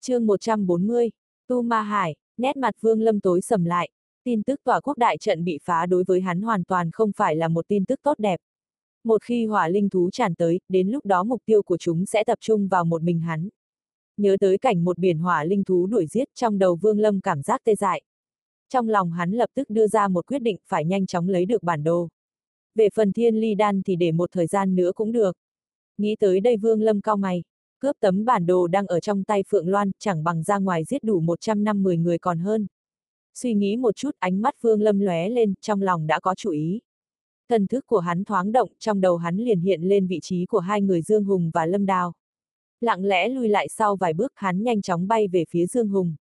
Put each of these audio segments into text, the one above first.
chương 140, Tu Ma Hải, nét mặt Vương Lâm tối sầm lại, tin tức tòa quốc đại trận bị phá đối với hắn hoàn toàn không phải là một tin tức tốt đẹp. Một khi hỏa linh thú tràn tới, đến lúc đó mục tiêu của chúng sẽ tập trung vào một mình hắn. Nhớ tới cảnh một biển hỏa linh thú đuổi giết trong đầu Vương Lâm cảm giác tê dại. Trong lòng hắn lập tức đưa ra một quyết định phải nhanh chóng lấy được bản đồ. Về phần thiên ly đan thì để một thời gian nữa cũng được. Nghĩ tới đây Vương Lâm cao mày. Cướp tấm bản đồ đang ở trong tay Phượng Loan, chẳng bằng ra ngoài giết đủ 150 người còn hơn. Suy nghĩ một chút ánh mắt Phương Lâm lóe lên, trong lòng đã có chủ ý. Thần thức của hắn thoáng động, trong đầu hắn liền hiện lên vị trí của hai người Dương Hùng và Lâm Đào. Lặng lẽ lui lại sau vài bước hắn nhanh chóng bay về phía Dương Hùng.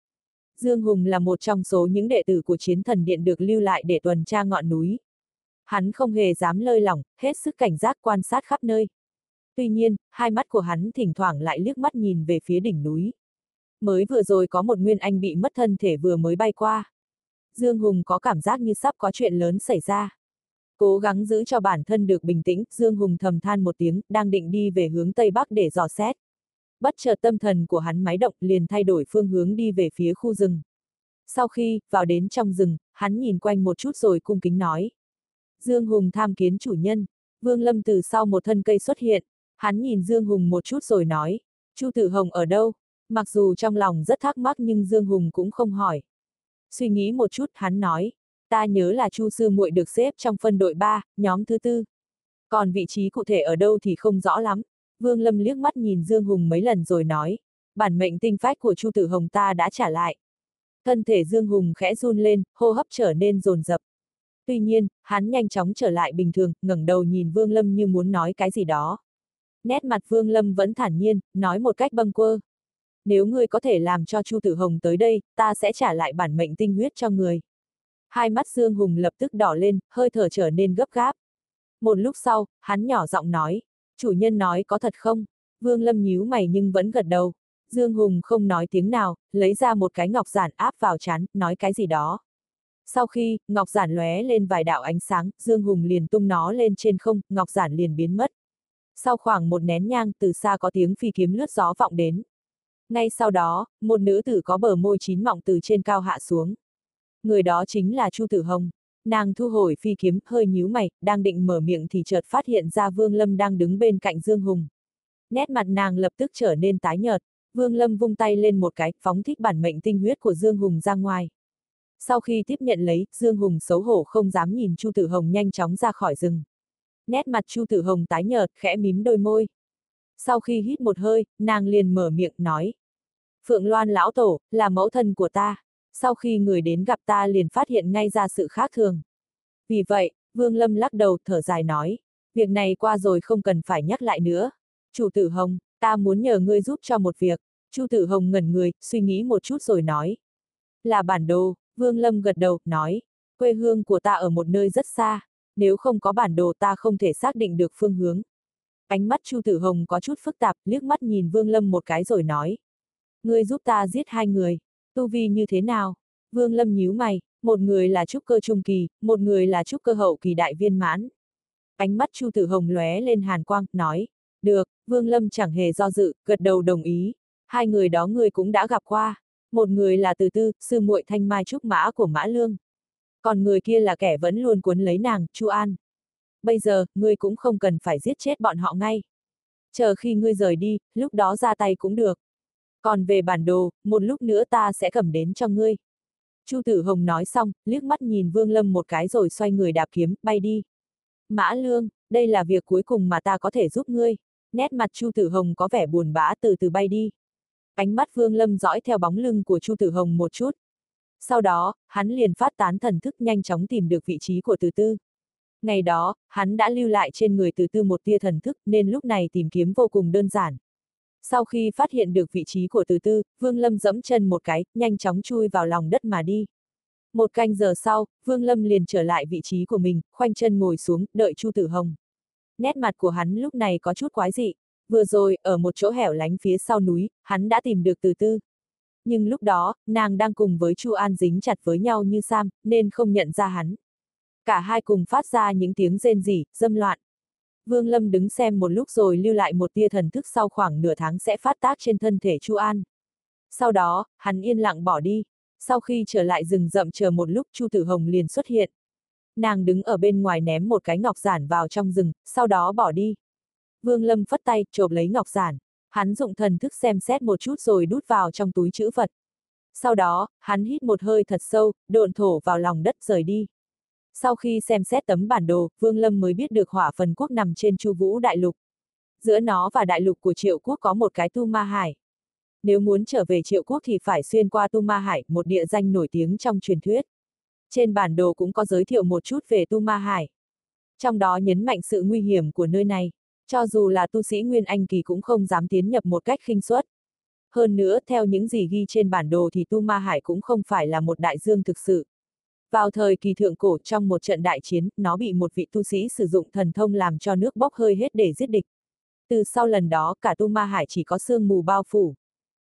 Dương Hùng là một trong số những đệ tử của chiến thần điện được lưu lại để tuần tra ngọn núi. Hắn không hề dám lơi lỏng, hết sức cảnh giác quan sát khắp nơi. Tuy nhiên, hai mắt của hắn thỉnh thoảng lại liếc mắt nhìn về phía đỉnh núi. Mới vừa rồi có một nguyên anh bị mất thân thể vừa mới bay qua. Dương Hùng có cảm giác như sắp có chuyện lớn xảy ra. Cố gắng giữ cho bản thân được bình tĩnh, Dương Hùng thầm than một tiếng, đang định đi về hướng Tây Bắc để dò xét. Bất chợt tâm thần của hắn máy động liền thay đổi phương hướng đi về phía khu rừng. Sau khi, vào đến trong rừng, hắn nhìn quanh một chút rồi cung kính nói. Dương Hùng tham kiến chủ nhân, Vương Lâm từ sau một thân cây xuất hiện, hắn nhìn Dương Hùng một chút rồi nói, Chu Tử Hồng ở đâu? Mặc dù trong lòng rất thắc mắc nhưng Dương Hùng cũng không hỏi. Suy nghĩ một chút, hắn nói, ta nhớ là Chu sư muội được xếp trong phân đội 3, nhóm thứ tư. Còn vị trí cụ thể ở đâu thì không rõ lắm. Vương Lâm liếc mắt nhìn Dương Hùng mấy lần rồi nói, bản mệnh tinh phách của Chu Tử Hồng ta đã trả lại. Thân thể Dương Hùng khẽ run lên, hô hấp trở nên rồn rập. Tuy nhiên, hắn nhanh chóng trở lại bình thường, ngẩng đầu nhìn Vương Lâm như muốn nói cái gì đó. Nét mặt Vương Lâm vẫn thản nhiên, nói một cách bâng quơ. Nếu ngươi có thể làm cho Chu Tử Hồng tới đây, ta sẽ trả lại bản mệnh tinh huyết cho người. Hai mắt Dương Hùng lập tức đỏ lên, hơi thở trở nên gấp gáp. Một lúc sau, hắn nhỏ giọng nói, chủ nhân nói có thật không? Vương Lâm nhíu mày nhưng vẫn gật đầu. Dương Hùng không nói tiếng nào, lấy ra một cái ngọc giản áp vào chán, nói cái gì đó. Sau khi, ngọc giản lóe lên vài đạo ánh sáng, Dương Hùng liền tung nó lên trên không, ngọc giản liền biến mất. Sau khoảng một nén nhang, từ xa có tiếng phi kiếm lướt gió vọng đến. Ngay sau đó, một nữ tử có bờ môi chín mọng từ trên cao hạ xuống. Người đó chính là Chu Tử Hồng. Nàng thu hồi phi kiếm, hơi nhíu mày, đang định mở miệng thì chợt phát hiện ra Vương Lâm đang đứng bên cạnh Dương Hùng. Nét mặt nàng lập tức trở nên tái nhợt, Vương Lâm vung tay lên một cái, phóng thích bản mệnh tinh huyết của Dương Hùng ra ngoài. Sau khi tiếp nhận lấy, Dương Hùng xấu hổ không dám nhìn Chu Tử Hồng nhanh chóng ra khỏi rừng. Nét mặt Chu Tử Hồng tái nhợt, khẽ mím đôi môi. Sau khi hít một hơi, nàng liền mở miệng, nói. Phượng Loan lão tổ, là mẫu thân của ta. Sau khi người đến gặp ta liền phát hiện ngay ra sự khác thường. Vì vậy, Vương Lâm lắc đầu, thở dài nói. Việc này qua rồi không cần phải nhắc lại nữa. Chủ tử Hồng, ta muốn nhờ ngươi giúp cho một việc. Chu Tử Hồng ngẩn người, suy nghĩ một chút rồi nói. Là bản đồ, Vương Lâm gật đầu, nói. Quê hương của ta ở một nơi rất xa, nếu không có bản đồ ta không thể xác định được phương hướng. Ánh mắt Chu Tử Hồng có chút phức tạp, liếc mắt nhìn Vương Lâm một cái rồi nói. Ngươi giúp ta giết hai người, tu vi như thế nào? Vương Lâm nhíu mày, một người là trúc cơ trung kỳ, một người là trúc cơ hậu kỳ đại viên mãn. Ánh mắt Chu Tử Hồng lóe lên hàn quang, nói. Được, Vương Lâm chẳng hề do dự, gật đầu đồng ý. Hai người đó ngươi cũng đã gặp qua. Một người là từ tư, sư muội thanh mai trúc mã của Mã Lương còn người kia là kẻ vẫn luôn cuốn lấy nàng, Chu An. Bây giờ, ngươi cũng không cần phải giết chết bọn họ ngay. Chờ khi ngươi rời đi, lúc đó ra tay cũng được. Còn về bản đồ, một lúc nữa ta sẽ cầm đến cho ngươi. Chu Tử Hồng nói xong, liếc mắt nhìn Vương Lâm một cái rồi xoay người đạp kiếm, bay đi. Mã Lương, đây là việc cuối cùng mà ta có thể giúp ngươi. Nét mặt Chu Tử Hồng có vẻ buồn bã từ từ bay đi. Ánh mắt Vương Lâm dõi theo bóng lưng của Chu Tử Hồng một chút, sau đó, hắn liền phát tán thần thức nhanh chóng tìm được vị trí của từ tư. Ngày đó, hắn đã lưu lại trên người từ tư một tia thần thức nên lúc này tìm kiếm vô cùng đơn giản. Sau khi phát hiện được vị trí của từ tư, Vương Lâm dẫm chân một cái, nhanh chóng chui vào lòng đất mà đi. Một canh giờ sau, Vương Lâm liền trở lại vị trí của mình, khoanh chân ngồi xuống, đợi Chu Tử Hồng. Nét mặt của hắn lúc này có chút quái dị. Vừa rồi, ở một chỗ hẻo lánh phía sau núi, hắn đã tìm được từ tư nhưng lúc đó, nàng đang cùng với Chu An dính chặt với nhau như Sam, nên không nhận ra hắn. Cả hai cùng phát ra những tiếng rên rỉ, dâm loạn. Vương Lâm đứng xem một lúc rồi lưu lại một tia thần thức sau khoảng nửa tháng sẽ phát tác trên thân thể Chu An. Sau đó, hắn yên lặng bỏ đi. Sau khi trở lại rừng rậm chờ một lúc Chu Tử Hồng liền xuất hiện. Nàng đứng ở bên ngoài ném một cái ngọc giản vào trong rừng, sau đó bỏ đi. Vương Lâm phất tay, chộp lấy ngọc giản. Hắn dụng thần thức xem xét một chút rồi đút vào trong túi chữ vật. Sau đó, hắn hít một hơi thật sâu, độn thổ vào lòng đất rời đi. Sau khi xem xét tấm bản đồ, Vương Lâm mới biết được hỏa phần quốc nằm trên Chu Vũ Đại Lục. Giữa nó và đại lục của Triệu Quốc có một cái Tu Ma Hải. Nếu muốn trở về Triệu Quốc thì phải xuyên qua Tu Ma Hải, một địa danh nổi tiếng trong truyền thuyết. Trên bản đồ cũng có giới thiệu một chút về Tu Ma Hải. Trong đó nhấn mạnh sự nguy hiểm của nơi này. Cho dù là tu sĩ Nguyên Anh Kỳ cũng không dám tiến nhập một cách khinh suất. Hơn nữa, theo những gì ghi trên bản đồ thì Tu Ma Hải cũng không phải là một đại dương thực sự. Vào thời kỳ thượng cổ trong một trận đại chiến, nó bị một vị tu sĩ sử dụng thần thông làm cho nước bốc hơi hết để giết địch. Từ sau lần đó, cả Tu Ma Hải chỉ có sương mù bao phủ.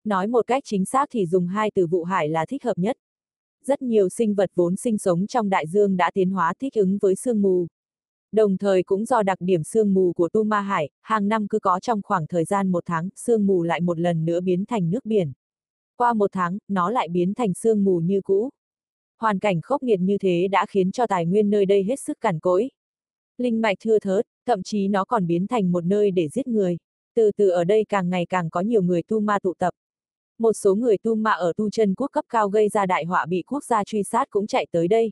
Nói một cách chính xác thì dùng hai từ vụ hải là thích hợp nhất. Rất nhiều sinh vật vốn sinh sống trong đại dương đã tiến hóa thích ứng với sương mù. Đồng thời cũng do đặc điểm sương mù của Tu Ma Hải, hàng năm cứ có trong khoảng thời gian một tháng, sương mù lại một lần nữa biến thành nước biển. Qua một tháng, nó lại biến thành sương mù như cũ. Hoàn cảnh khốc nghiệt như thế đã khiến cho tài nguyên nơi đây hết sức cằn cỗi. Linh mạch thưa thớt, thậm chí nó còn biến thành một nơi để giết người. Từ từ ở đây càng ngày càng có nhiều người tu ma tụ tập. Một số người tu ma ở tu chân quốc cấp cao gây ra đại họa bị quốc gia truy sát cũng chạy tới đây.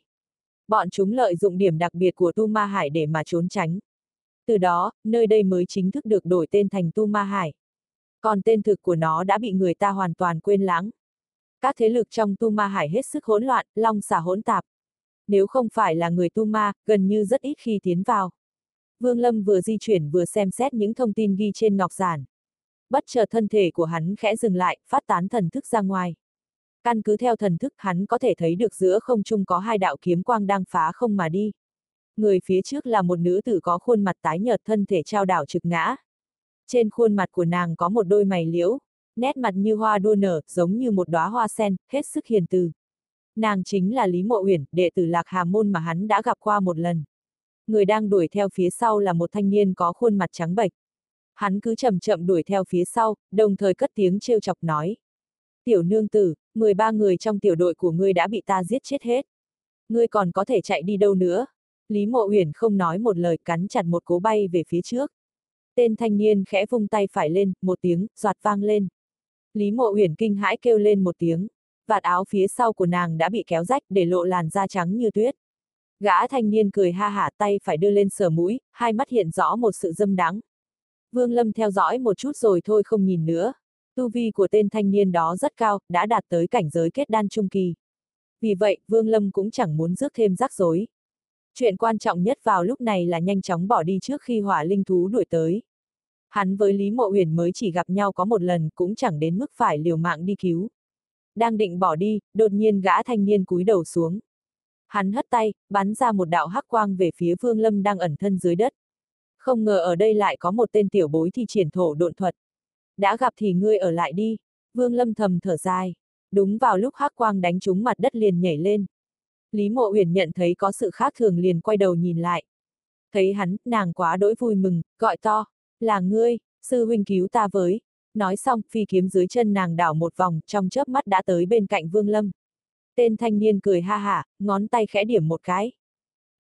Bọn chúng lợi dụng điểm đặc biệt của Tu Ma Hải để mà trốn tránh. Từ đó, nơi đây mới chính thức được đổi tên thành Tu Ma Hải. Còn tên thực của nó đã bị người ta hoàn toàn quên lãng. Các thế lực trong Tu Ma Hải hết sức hỗn loạn, long xả hỗn tạp. Nếu không phải là người Tu Ma, gần như rất ít khi tiến vào. Vương Lâm vừa di chuyển vừa xem xét những thông tin ghi trên ngọc giản. Bất chợt thân thể của hắn khẽ dừng lại, phát tán thần thức ra ngoài. Căn cứ theo thần thức hắn có thể thấy được giữa không trung có hai đạo kiếm quang đang phá không mà đi. Người phía trước là một nữ tử có khuôn mặt tái nhợt thân thể trao đảo trực ngã. Trên khuôn mặt của nàng có một đôi mày liễu, nét mặt như hoa đua nở, giống như một đóa hoa sen, hết sức hiền từ. Nàng chính là Lý Mộ Uyển, đệ tử Lạc Hà Môn mà hắn đã gặp qua một lần. Người đang đuổi theo phía sau là một thanh niên có khuôn mặt trắng bệch. Hắn cứ chậm chậm đuổi theo phía sau, đồng thời cất tiếng trêu chọc nói. Tiểu nương tử, 13 người trong tiểu đội của ngươi đã bị ta giết chết hết. Ngươi còn có thể chạy đi đâu nữa? Lý Mộ Uyển không nói một lời cắn chặt một cố bay về phía trước. Tên thanh niên khẽ vung tay phải lên, một tiếng, giọt vang lên. Lý Mộ Uyển kinh hãi kêu lên một tiếng. Vạt áo phía sau của nàng đã bị kéo rách để lộ làn da trắng như tuyết. Gã thanh niên cười ha hả tay phải đưa lên sờ mũi, hai mắt hiện rõ một sự dâm đắng. Vương Lâm theo dõi một chút rồi thôi không nhìn nữa. Tu vi của tên thanh niên đó rất cao, đã đạt tới cảnh giới kết đan trung kỳ. Vì vậy, Vương Lâm cũng chẳng muốn rước thêm rắc rối. Chuyện quan trọng nhất vào lúc này là nhanh chóng bỏ đi trước khi hỏa linh thú đuổi tới. Hắn với Lý Mộ Huyền mới chỉ gặp nhau có một lần cũng chẳng đến mức phải liều mạng đi cứu. Đang định bỏ đi, đột nhiên gã thanh niên cúi đầu xuống. Hắn hất tay, bắn ra một đạo hắc quang về phía Vương Lâm đang ẩn thân dưới đất. Không ngờ ở đây lại có một tên tiểu bối thi triển thổ độn thuật. Đã gặp thì ngươi ở lại đi. Vương Lâm thầm thở dài. Đúng vào lúc hắc quang đánh trúng mặt đất liền nhảy lên. Lý Mộ Uyển nhận thấy có sự khác thường liền quay đầu nhìn lại. Thấy hắn, nàng quá đỗi vui mừng, gọi to, là ngươi, sư huynh cứu ta với. Nói xong, phi kiếm dưới chân nàng đảo một vòng, trong chớp mắt đã tới bên cạnh Vương Lâm. Tên thanh niên cười ha hả, ngón tay khẽ điểm một cái.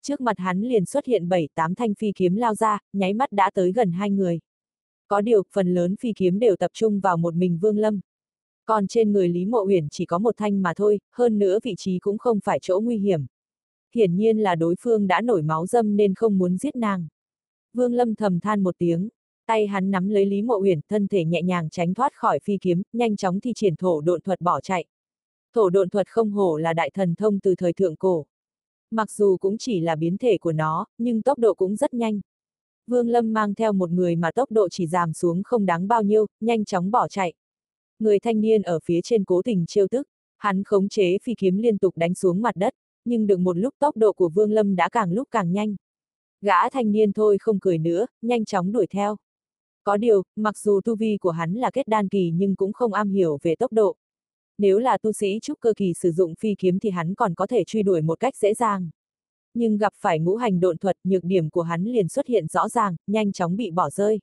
Trước mặt hắn liền xuất hiện bảy tám thanh phi kiếm lao ra, nháy mắt đã tới gần hai người. Có điều, phần lớn phi kiếm đều tập trung vào một mình Vương Lâm. Còn trên người Lý Mộ Uyển chỉ có một thanh mà thôi, hơn nữa vị trí cũng không phải chỗ nguy hiểm. Hiển nhiên là đối phương đã nổi máu dâm nên không muốn giết nàng. Vương Lâm thầm than một tiếng, tay hắn nắm lấy Lý Mộ Uyển, thân thể nhẹ nhàng tránh thoát khỏi phi kiếm, nhanh chóng thi triển thổ độn thuật bỏ chạy. Thổ độn thuật không hổ là đại thần thông từ thời thượng cổ. Mặc dù cũng chỉ là biến thể của nó, nhưng tốc độ cũng rất nhanh. Vương Lâm mang theo một người mà tốc độ chỉ giảm xuống không đáng bao nhiêu, nhanh chóng bỏ chạy. Người thanh niên ở phía trên cố tình trêu tức, hắn khống chế phi kiếm liên tục đánh xuống mặt đất, nhưng được một lúc tốc độ của Vương Lâm đã càng lúc càng nhanh. Gã thanh niên thôi không cười nữa, nhanh chóng đuổi theo. Có điều, mặc dù tu vi của hắn là kết đan kỳ nhưng cũng không am hiểu về tốc độ. Nếu là tu sĩ trúc cơ kỳ sử dụng phi kiếm thì hắn còn có thể truy đuổi một cách dễ dàng nhưng gặp phải ngũ hành độn thuật, nhược điểm của hắn liền xuất hiện rõ ràng, nhanh chóng bị bỏ rơi.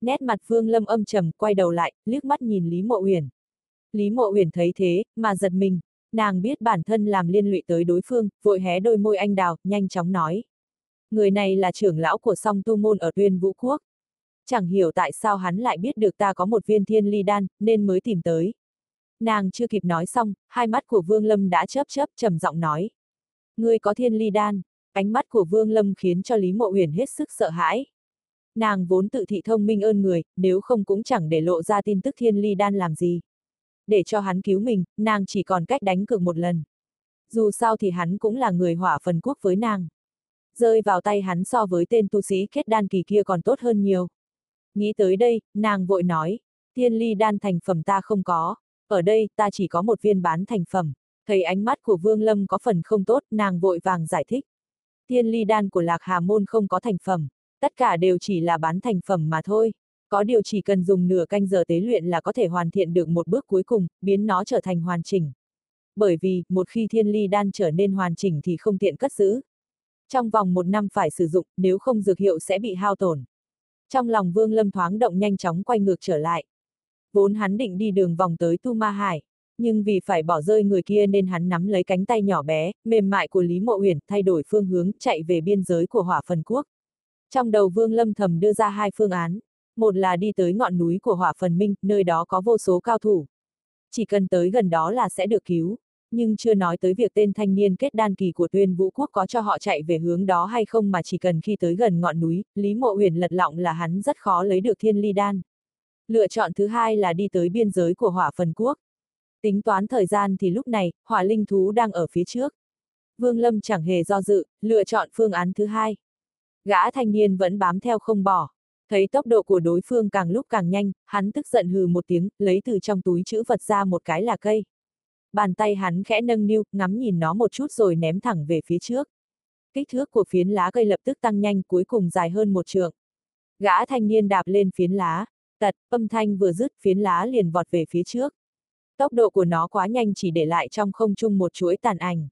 Nét mặt Vương Lâm âm trầm, quay đầu lại, liếc mắt nhìn Lý Mộ Uyển. Lý Mộ Uyển thấy thế, mà giật mình, nàng biết bản thân làm liên lụy tới đối phương, vội hé đôi môi anh đào, nhanh chóng nói. Người này là trưởng lão của song tu môn ở tuyên vũ quốc. Chẳng hiểu tại sao hắn lại biết được ta có một viên thiên ly đan, nên mới tìm tới. Nàng chưa kịp nói xong, hai mắt của Vương Lâm đã chớp chớp trầm giọng nói. Ngươi có thiên ly đan, ánh mắt của Vương Lâm khiến cho Lý Mộ Huyền hết sức sợ hãi. Nàng vốn tự thị thông minh ơn người, nếu không cũng chẳng để lộ ra tin tức thiên ly đan làm gì. Để cho hắn cứu mình, nàng chỉ còn cách đánh cược một lần. Dù sao thì hắn cũng là người hỏa phần quốc với nàng. Rơi vào tay hắn so với tên tu sĩ kết đan kỳ kia còn tốt hơn nhiều. Nghĩ tới đây, nàng vội nói, thiên ly đan thành phẩm ta không có, ở đây ta chỉ có một viên bán thành phẩm. Thấy ánh mắt của Vương Lâm có phần không tốt, nàng vội vàng giải thích. Thiên ly đan của Lạc Hà Môn không có thành phẩm, tất cả đều chỉ là bán thành phẩm mà thôi. Có điều chỉ cần dùng nửa canh giờ tế luyện là có thể hoàn thiện được một bước cuối cùng, biến nó trở thành hoàn chỉnh. Bởi vì, một khi thiên ly đan trở nên hoàn chỉnh thì không tiện cất giữ. Trong vòng một năm phải sử dụng, nếu không dược hiệu sẽ bị hao tổn. Trong lòng Vương Lâm thoáng động nhanh chóng quay ngược trở lại. Vốn hắn định đi đường vòng tới Tu Ma Hải, nhưng vì phải bỏ rơi người kia nên hắn nắm lấy cánh tay nhỏ bé, mềm mại của Lý Mộ Uyển, thay đổi phương hướng, chạy về biên giới của Hỏa Phần Quốc. Trong đầu Vương Lâm thầm đưa ra hai phương án, một là đi tới ngọn núi của Hỏa Phần Minh, nơi đó có vô số cao thủ. Chỉ cần tới gần đó là sẽ được cứu, nhưng chưa nói tới việc tên thanh niên kết đan kỳ của tuyên vũ quốc có cho họ chạy về hướng đó hay không mà chỉ cần khi tới gần ngọn núi, Lý Mộ Huyền lật lọng là hắn rất khó lấy được thiên ly đan. Lựa chọn thứ hai là đi tới biên giới của hỏa phần quốc. Tính toán thời gian thì lúc này, hỏa linh thú đang ở phía trước. Vương Lâm chẳng hề do dự, lựa chọn phương án thứ hai. Gã thanh niên vẫn bám theo không bỏ. Thấy tốc độ của đối phương càng lúc càng nhanh, hắn tức giận hừ một tiếng, lấy từ trong túi chữ vật ra một cái là cây bàn tay hắn khẽ nâng niu, ngắm nhìn nó một chút rồi ném thẳng về phía trước. Kích thước của phiến lá cây lập tức tăng nhanh cuối cùng dài hơn một trượng. Gã thanh niên đạp lên phiến lá, tật, âm thanh vừa dứt phiến lá liền vọt về phía trước. Tốc độ của nó quá nhanh chỉ để lại trong không trung một chuỗi tàn ảnh.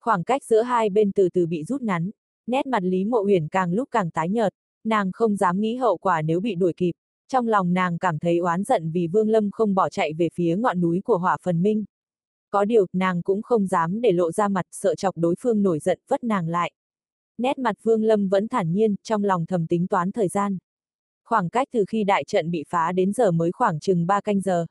Khoảng cách giữa hai bên từ từ bị rút ngắn, nét mặt Lý Mộ Huyền càng lúc càng tái nhợt, nàng không dám nghĩ hậu quả nếu bị đuổi kịp. Trong lòng nàng cảm thấy oán giận vì Vương Lâm không bỏ chạy về phía ngọn núi của hỏa phần minh. Có điều, nàng cũng không dám để lộ ra mặt, sợ chọc đối phương nổi giận, vất nàng lại. Nét mặt Vương Lâm vẫn thản nhiên, trong lòng thầm tính toán thời gian. Khoảng cách từ khi đại trận bị phá đến giờ mới khoảng chừng 3 canh giờ.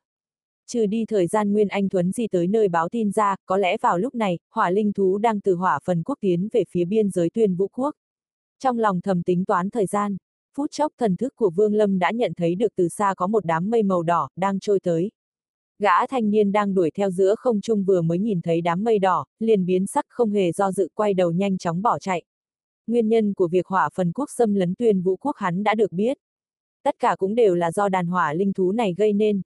Trừ đi thời gian Nguyên Anh Thuấn di tới nơi báo tin ra, có lẽ vào lúc này, hỏa linh thú đang từ hỏa phần quốc tiến về phía biên giới tuyên vũ quốc. Trong lòng thầm tính toán thời gian, phút chốc thần thức của Vương Lâm đã nhận thấy được từ xa có một đám mây màu đỏ, đang trôi tới. Gã thanh niên đang đuổi theo giữa không trung vừa mới nhìn thấy đám mây đỏ, liền biến sắc không hề do dự quay đầu nhanh chóng bỏ chạy. Nguyên nhân của việc hỏa phần quốc xâm lấn tuyên vũ quốc hắn đã được biết. Tất cả cũng đều là do đàn hỏa linh thú này gây nên.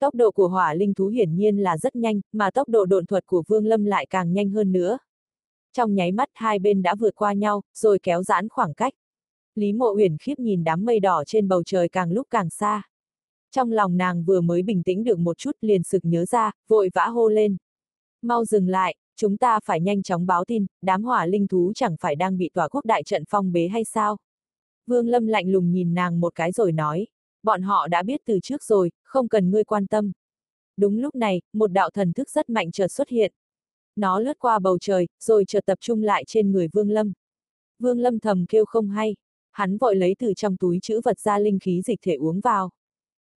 Tốc độ của hỏa linh thú hiển nhiên là rất nhanh, mà tốc độ độn thuật của Vương Lâm lại càng nhanh hơn nữa. Trong nháy mắt hai bên đã vượt qua nhau, rồi kéo giãn khoảng cách. Lý Mộ Uyển khiếp nhìn đám mây đỏ trên bầu trời càng lúc càng xa. Trong lòng nàng vừa mới bình tĩnh được một chút liền sực nhớ ra, vội vã hô lên. Mau dừng lại, chúng ta phải nhanh chóng báo tin, đám hỏa linh thú chẳng phải đang bị tòa quốc đại trận phong bế hay sao? Vương Lâm lạnh lùng nhìn nàng một cái rồi nói, bọn họ đã biết từ trước rồi, không cần ngươi quan tâm. Đúng lúc này, một đạo thần thức rất mạnh chợt xuất hiện. Nó lướt qua bầu trời, rồi chợt tập trung lại trên người Vương Lâm. Vương Lâm thầm kêu không hay, hắn vội lấy từ trong túi chữ vật ra linh khí dịch thể uống vào.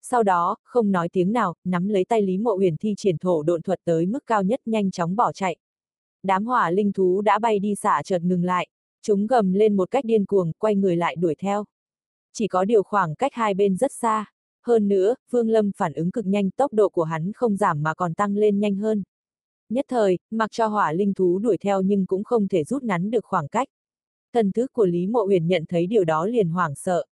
Sau đó, không nói tiếng nào, nắm lấy tay Lý Mộ Huyền thi triển thổ độn thuật tới mức cao nhất nhanh chóng bỏ chạy. Đám hỏa linh thú đã bay đi xả chợt ngừng lại, chúng gầm lên một cách điên cuồng, quay người lại đuổi theo. Chỉ có điều khoảng cách hai bên rất xa. Hơn nữa, Vương Lâm phản ứng cực nhanh, tốc độ của hắn không giảm mà còn tăng lên nhanh hơn. Nhất thời, mặc cho hỏa linh thú đuổi theo nhưng cũng không thể rút ngắn được khoảng cách. Thần thức của Lý Mộ Huyền nhận thấy điều đó liền hoảng sợ.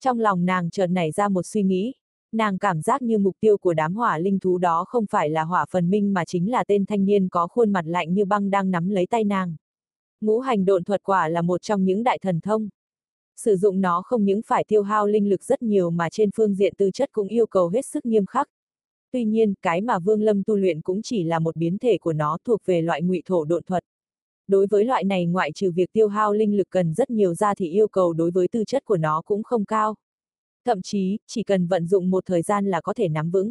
Trong lòng nàng chợt nảy ra một suy nghĩ, nàng cảm giác như mục tiêu của đám hỏa linh thú đó không phải là hỏa phần minh mà chính là tên thanh niên có khuôn mặt lạnh như băng đang nắm lấy tay nàng. Ngũ hành độn thuật quả là một trong những đại thần thông. Sử dụng nó không những phải tiêu hao linh lực rất nhiều mà trên phương diện tư chất cũng yêu cầu hết sức nghiêm khắc. Tuy nhiên, cái mà Vương Lâm tu luyện cũng chỉ là một biến thể của nó thuộc về loại ngụy thổ độn thuật. Đối với loại này ngoại trừ việc tiêu hao linh lực cần rất nhiều ra thì yêu cầu đối với tư chất của nó cũng không cao. Thậm chí, chỉ cần vận dụng một thời gian là có thể nắm vững.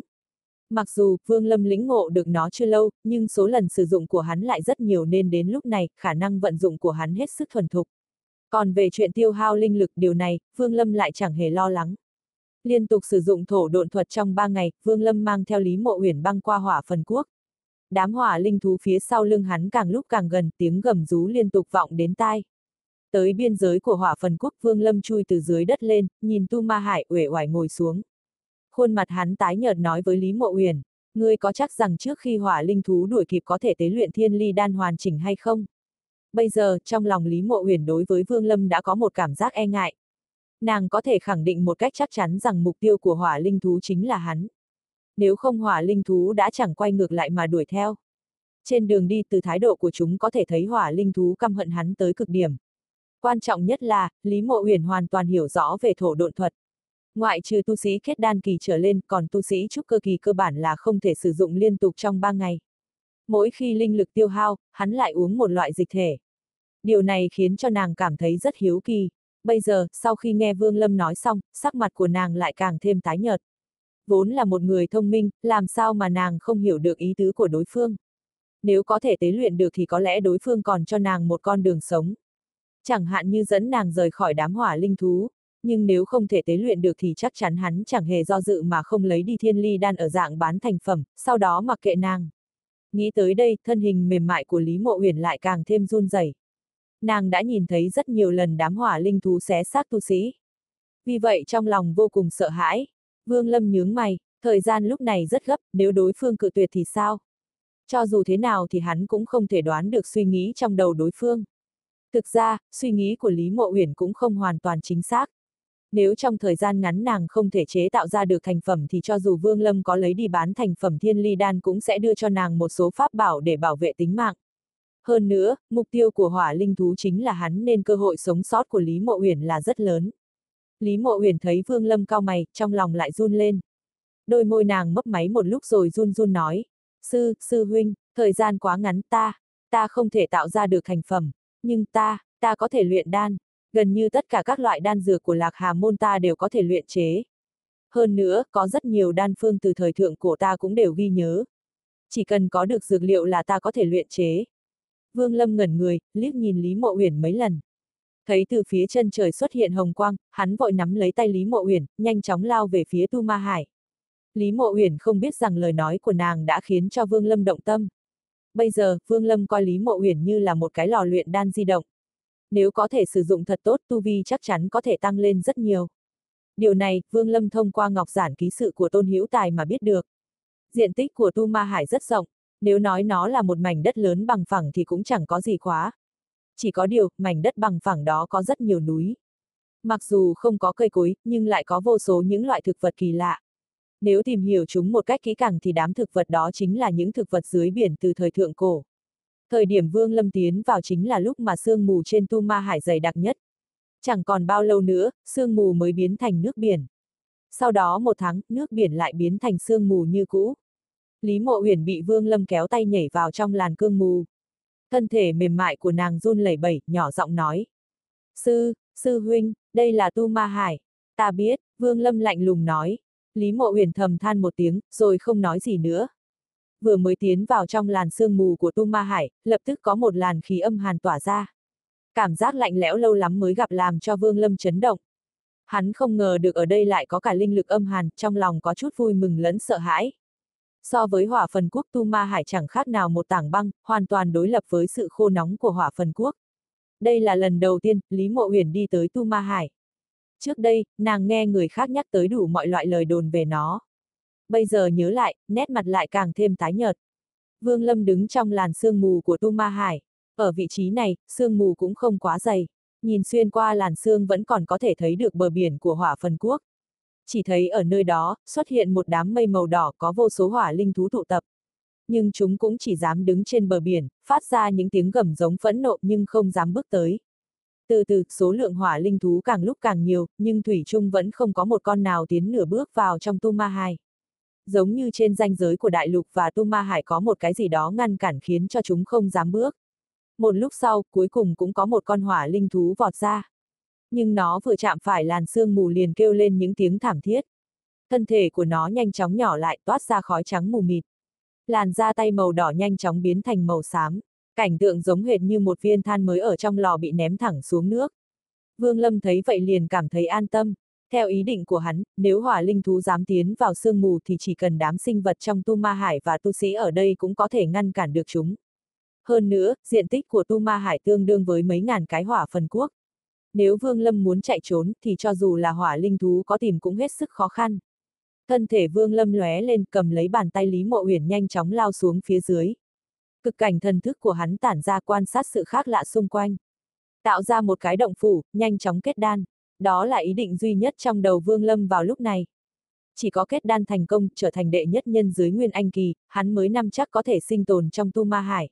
Mặc dù Vương Lâm lĩnh ngộ được nó chưa lâu, nhưng số lần sử dụng của hắn lại rất nhiều nên đến lúc này, khả năng vận dụng của hắn hết sức thuần thục. Còn về chuyện tiêu hao linh lực điều này, Vương Lâm lại chẳng hề lo lắng. Liên tục sử dụng thổ độn thuật trong 3 ngày, Vương Lâm mang theo Lý Mộ Uyển băng qua hỏa phần quốc. Đám hỏa linh thú phía sau lưng hắn càng lúc càng gần, tiếng gầm rú liên tục vọng đến tai. Tới biên giới của hỏa phần quốc Vương Lâm chui từ dưới đất lên, nhìn Tu Ma Hải uể oải ngồi xuống. Khuôn mặt hắn tái nhợt nói với Lý Mộ Uyển, ngươi có chắc rằng trước khi hỏa linh thú đuổi kịp có thể tế luyện thiên ly đan hoàn chỉnh hay không? Bây giờ, trong lòng Lý Mộ Huyền đối với Vương Lâm đã có một cảm giác e ngại. Nàng có thể khẳng định một cách chắc chắn rằng mục tiêu của hỏa linh thú chính là hắn. Nếu không hỏa linh thú đã chẳng quay ngược lại mà đuổi theo. Trên đường đi từ thái độ của chúng có thể thấy hỏa linh thú căm hận hắn tới cực điểm. Quan trọng nhất là, Lý Mộ Huyền hoàn toàn hiểu rõ về thổ độn thuật. Ngoại trừ tu sĩ kết đan kỳ trở lên, còn tu sĩ trúc cơ kỳ cơ bản là không thể sử dụng liên tục trong 3 ngày. Mỗi khi linh lực tiêu hao, hắn lại uống một loại dịch thể. Điều này khiến cho nàng cảm thấy rất hiếu kỳ. Bây giờ, sau khi nghe Vương Lâm nói xong, sắc mặt của nàng lại càng thêm tái nhợt. Vốn là một người thông minh, làm sao mà nàng không hiểu được ý tứ của đối phương. Nếu có thể tế luyện được thì có lẽ đối phương còn cho nàng một con đường sống. Chẳng hạn như dẫn nàng rời khỏi đám hỏa linh thú, nhưng nếu không thể tế luyện được thì chắc chắn hắn chẳng hề do dự mà không lấy đi thiên ly đan ở dạng bán thành phẩm, sau đó mặc kệ nàng. Nghĩ tới đây, thân hình mềm mại của Lý Mộ Uyển lại càng thêm run rẩy. Nàng đã nhìn thấy rất nhiều lần đám hỏa linh thú xé xác tu sĩ. Vì vậy trong lòng vô cùng sợ hãi. Vương Lâm nhướng mày, thời gian lúc này rất gấp, nếu đối phương cự tuyệt thì sao? Cho dù thế nào thì hắn cũng không thể đoán được suy nghĩ trong đầu đối phương. Thực ra, suy nghĩ của Lý Mộ Uyển cũng không hoàn toàn chính xác. Nếu trong thời gian ngắn nàng không thể chế tạo ra được thành phẩm thì cho dù Vương Lâm có lấy đi bán thành phẩm thiên ly đan cũng sẽ đưa cho nàng một số pháp bảo để bảo vệ tính mạng. Hơn nữa, mục tiêu của hỏa linh thú chính là hắn nên cơ hội sống sót của Lý Mộ Uyển là rất lớn. Lý Mộ Uyển thấy Vương Lâm cao mày, trong lòng lại run lên. Đôi môi nàng mấp máy một lúc rồi run run nói, sư, sư huynh, thời gian quá ngắn ta, ta không thể tạo ra được thành phẩm, nhưng ta, ta có thể luyện đan, gần như tất cả các loại đan dược của lạc hà môn ta đều có thể luyện chế. Hơn nữa, có rất nhiều đan phương từ thời thượng cổ ta cũng đều ghi nhớ. Chỉ cần có được dược liệu là ta có thể luyện chế. Vương Lâm ngẩn người, liếc nhìn Lý Mộ Uyển mấy lần. Thấy từ phía chân trời xuất hiện hồng quang, hắn vội nắm lấy tay Lý Mộ Uyển, nhanh chóng lao về phía Tu Ma Hải. Lý Mộ Uyển không biết rằng lời nói của nàng đã khiến cho Vương Lâm động tâm. Bây giờ, Vương Lâm coi Lý Mộ Uyển như là một cái lò luyện đan di động. Nếu có thể sử dụng thật tốt tu vi chắc chắn có thể tăng lên rất nhiều. Điều này, Vương Lâm thông qua ngọc giản ký sự của Tôn Hữu Tài mà biết được. Diện tích của Tu Ma Hải rất rộng, nếu nói nó là một mảnh đất lớn bằng phẳng thì cũng chẳng có gì quá. Chỉ có điều, mảnh đất bằng phẳng đó có rất nhiều núi. Mặc dù không có cây cối, nhưng lại có vô số những loại thực vật kỳ lạ. Nếu tìm hiểu chúng một cách kỹ càng thì đám thực vật đó chính là những thực vật dưới biển từ thời thượng cổ. Thời điểm Vương Lâm tiến vào chính là lúc mà sương mù trên Tu Ma Hải dày đặc nhất. Chẳng còn bao lâu nữa, sương mù mới biến thành nước biển. Sau đó một tháng, nước biển lại biến thành sương mù như cũ. Lý Mộ Huyền bị Vương Lâm kéo tay nhảy vào trong làn cương mù. Thân thể mềm mại của nàng run lẩy bẩy, nhỏ giọng nói. Sư, sư huynh, đây là Tu Ma Hải. Ta biết, Vương Lâm lạnh lùng nói. Lý Mộ Huyền thầm than một tiếng, rồi không nói gì nữa vừa mới tiến vào trong làn sương mù của Tu Ma Hải, lập tức có một làn khí âm hàn tỏa ra. Cảm giác lạnh lẽo lâu lắm mới gặp làm cho Vương Lâm chấn động. Hắn không ngờ được ở đây lại có cả linh lực âm hàn, trong lòng có chút vui mừng lẫn sợ hãi. So với hỏa phần quốc Tu Ma Hải chẳng khác nào một tảng băng, hoàn toàn đối lập với sự khô nóng của hỏa phần quốc. Đây là lần đầu tiên, Lý Mộ Huyền đi tới Tu Ma Hải. Trước đây, nàng nghe người khác nhắc tới đủ mọi loại lời đồn về nó bây giờ nhớ lại, nét mặt lại càng thêm tái nhợt. Vương Lâm đứng trong làn sương mù của Tu Ma Hải. Ở vị trí này, sương mù cũng không quá dày. Nhìn xuyên qua làn sương vẫn còn có thể thấy được bờ biển của hỏa phần quốc. Chỉ thấy ở nơi đó, xuất hiện một đám mây màu đỏ có vô số hỏa linh thú tụ tập. Nhưng chúng cũng chỉ dám đứng trên bờ biển, phát ra những tiếng gầm giống phẫn nộ nhưng không dám bước tới. Từ từ, số lượng hỏa linh thú càng lúc càng nhiều, nhưng Thủy Trung vẫn không có một con nào tiến nửa bước vào trong Tu Ma Hải giống như trên ranh giới của đại lục và tu ma hải có một cái gì đó ngăn cản khiến cho chúng không dám bước. Một lúc sau, cuối cùng cũng có một con hỏa linh thú vọt ra. Nhưng nó vừa chạm phải làn sương mù liền kêu lên những tiếng thảm thiết. Thân thể của nó nhanh chóng nhỏ lại toát ra khói trắng mù mịt. Làn da tay màu đỏ nhanh chóng biến thành màu xám. Cảnh tượng giống hệt như một viên than mới ở trong lò bị ném thẳng xuống nước. Vương Lâm thấy vậy liền cảm thấy an tâm. Theo ý định của hắn, nếu hỏa linh thú dám tiến vào sương mù thì chỉ cần đám sinh vật trong tu ma hải và tu sĩ ở đây cũng có thể ngăn cản được chúng. Hơn nữa, diện tích của tu ma hải tương đương với mấy ngàn cái hỏa phần quốc. Nếu Vương Lâm muốn chạy trốn thì cho dù là hỏa linh thú có tìm cũng hết sức khó khăn. Thân thể Vương Lâm lóe lên cầm lấy bàn tay Lý Mộ Uyển nhanh chóng lao xuống phía dưới. Cực cảnh thần thức của hắn tản ra quan sát sự khác lạ xung quanh. Tạo ra một cái động phủ, nhanh chóng kết đan. Đó là ý định duy nhất trong đầu Vương Lâm vào lúc này. Chỉ có kết đan thành công, trở thành đệ nhất nhân dưới Nguyên Anh Kỳ, hắn mới năm chắc có thể sinh tồn trong tu ma hải.